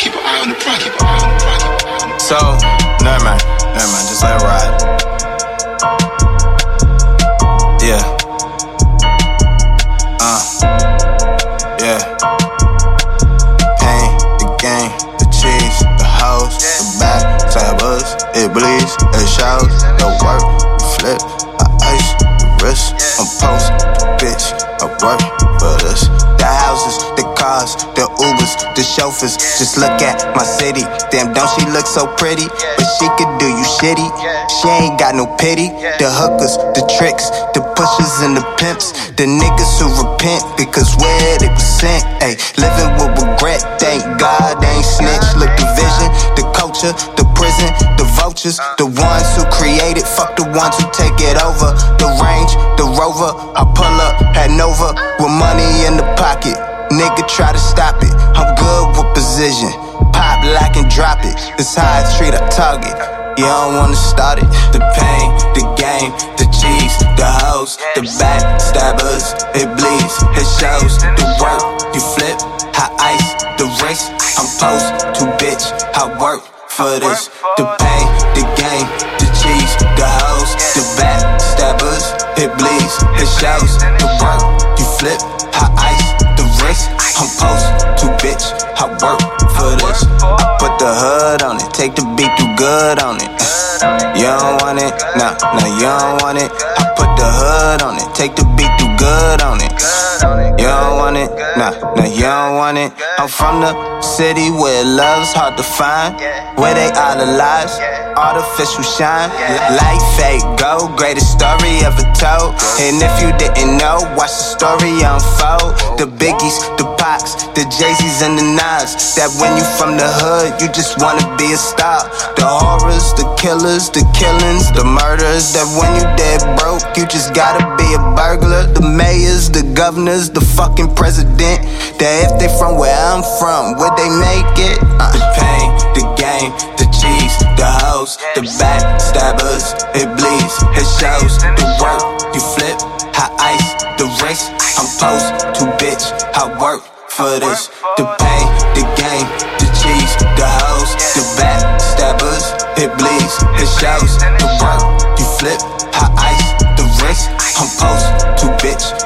Keep an eye on the price. Keep an eye on the price. So, never mind, never mind, just let it ride. Yeah. Uh. Yeah. Pain, the game, the cheese, the hoes, the back, tabbers, it bleeds, it shows, the work, you flip, I ice, the wrist, I'm post, bitch, I work for this. The houses, the cars, the Ubers, the chauffeurs. Just look at my city. Damn, don't she look so pretty? But she could do you shitty. She ain't got no pity. The hookers, the tricks, the pushers and the pimps. The niggas who repent because where they was sent. Ayy, living with regret. Thank God they ain't snitch. Look, the vision, the culture, the prison, the vultures. The ones who create it, fuck the ones who take it over. The range, the rover. I pull up at Nova with money in the pocket. And drop it. This how I treat a target. You don't wanna start it. The pain, the game, the cheese, the hoes, the back stabbers. It bleeds, it shows. The work, you flip, high ice, the race. I'm post to bitch, I work for this. The pain, take the beat, do good on it. You don't want it, nah, nah, you don't want it. I put the hood on it, take the beat, do good on it. You don't want it, nah, nah, you don't want it. I'm from the city where love's hard to find, where they idolize, artificial shine. Life fake go, greatest story ever told. And if you didn't know, watch the story unfold. The the Jay-Z's and the Nas. That when you from the hood, you just wanna be a star. The horrors, the killers, the killings, the murders. That when you dead broke, you just gotta be a burglar. The mayors, the governors, the fucking president. That if they from where I'm from, would they make it? Uh, the pain, the game, the cheese, the hoes, the back stabbers. It bleeds, it shows. The work, you flip, high ice, the race. I'm post to bitch, I work for this. The pain, the game, the cheese, the hoes, the backstabbers. It bleeds, it shows. The work, you flip, hot ice, the wrist. I'm post, two bitch.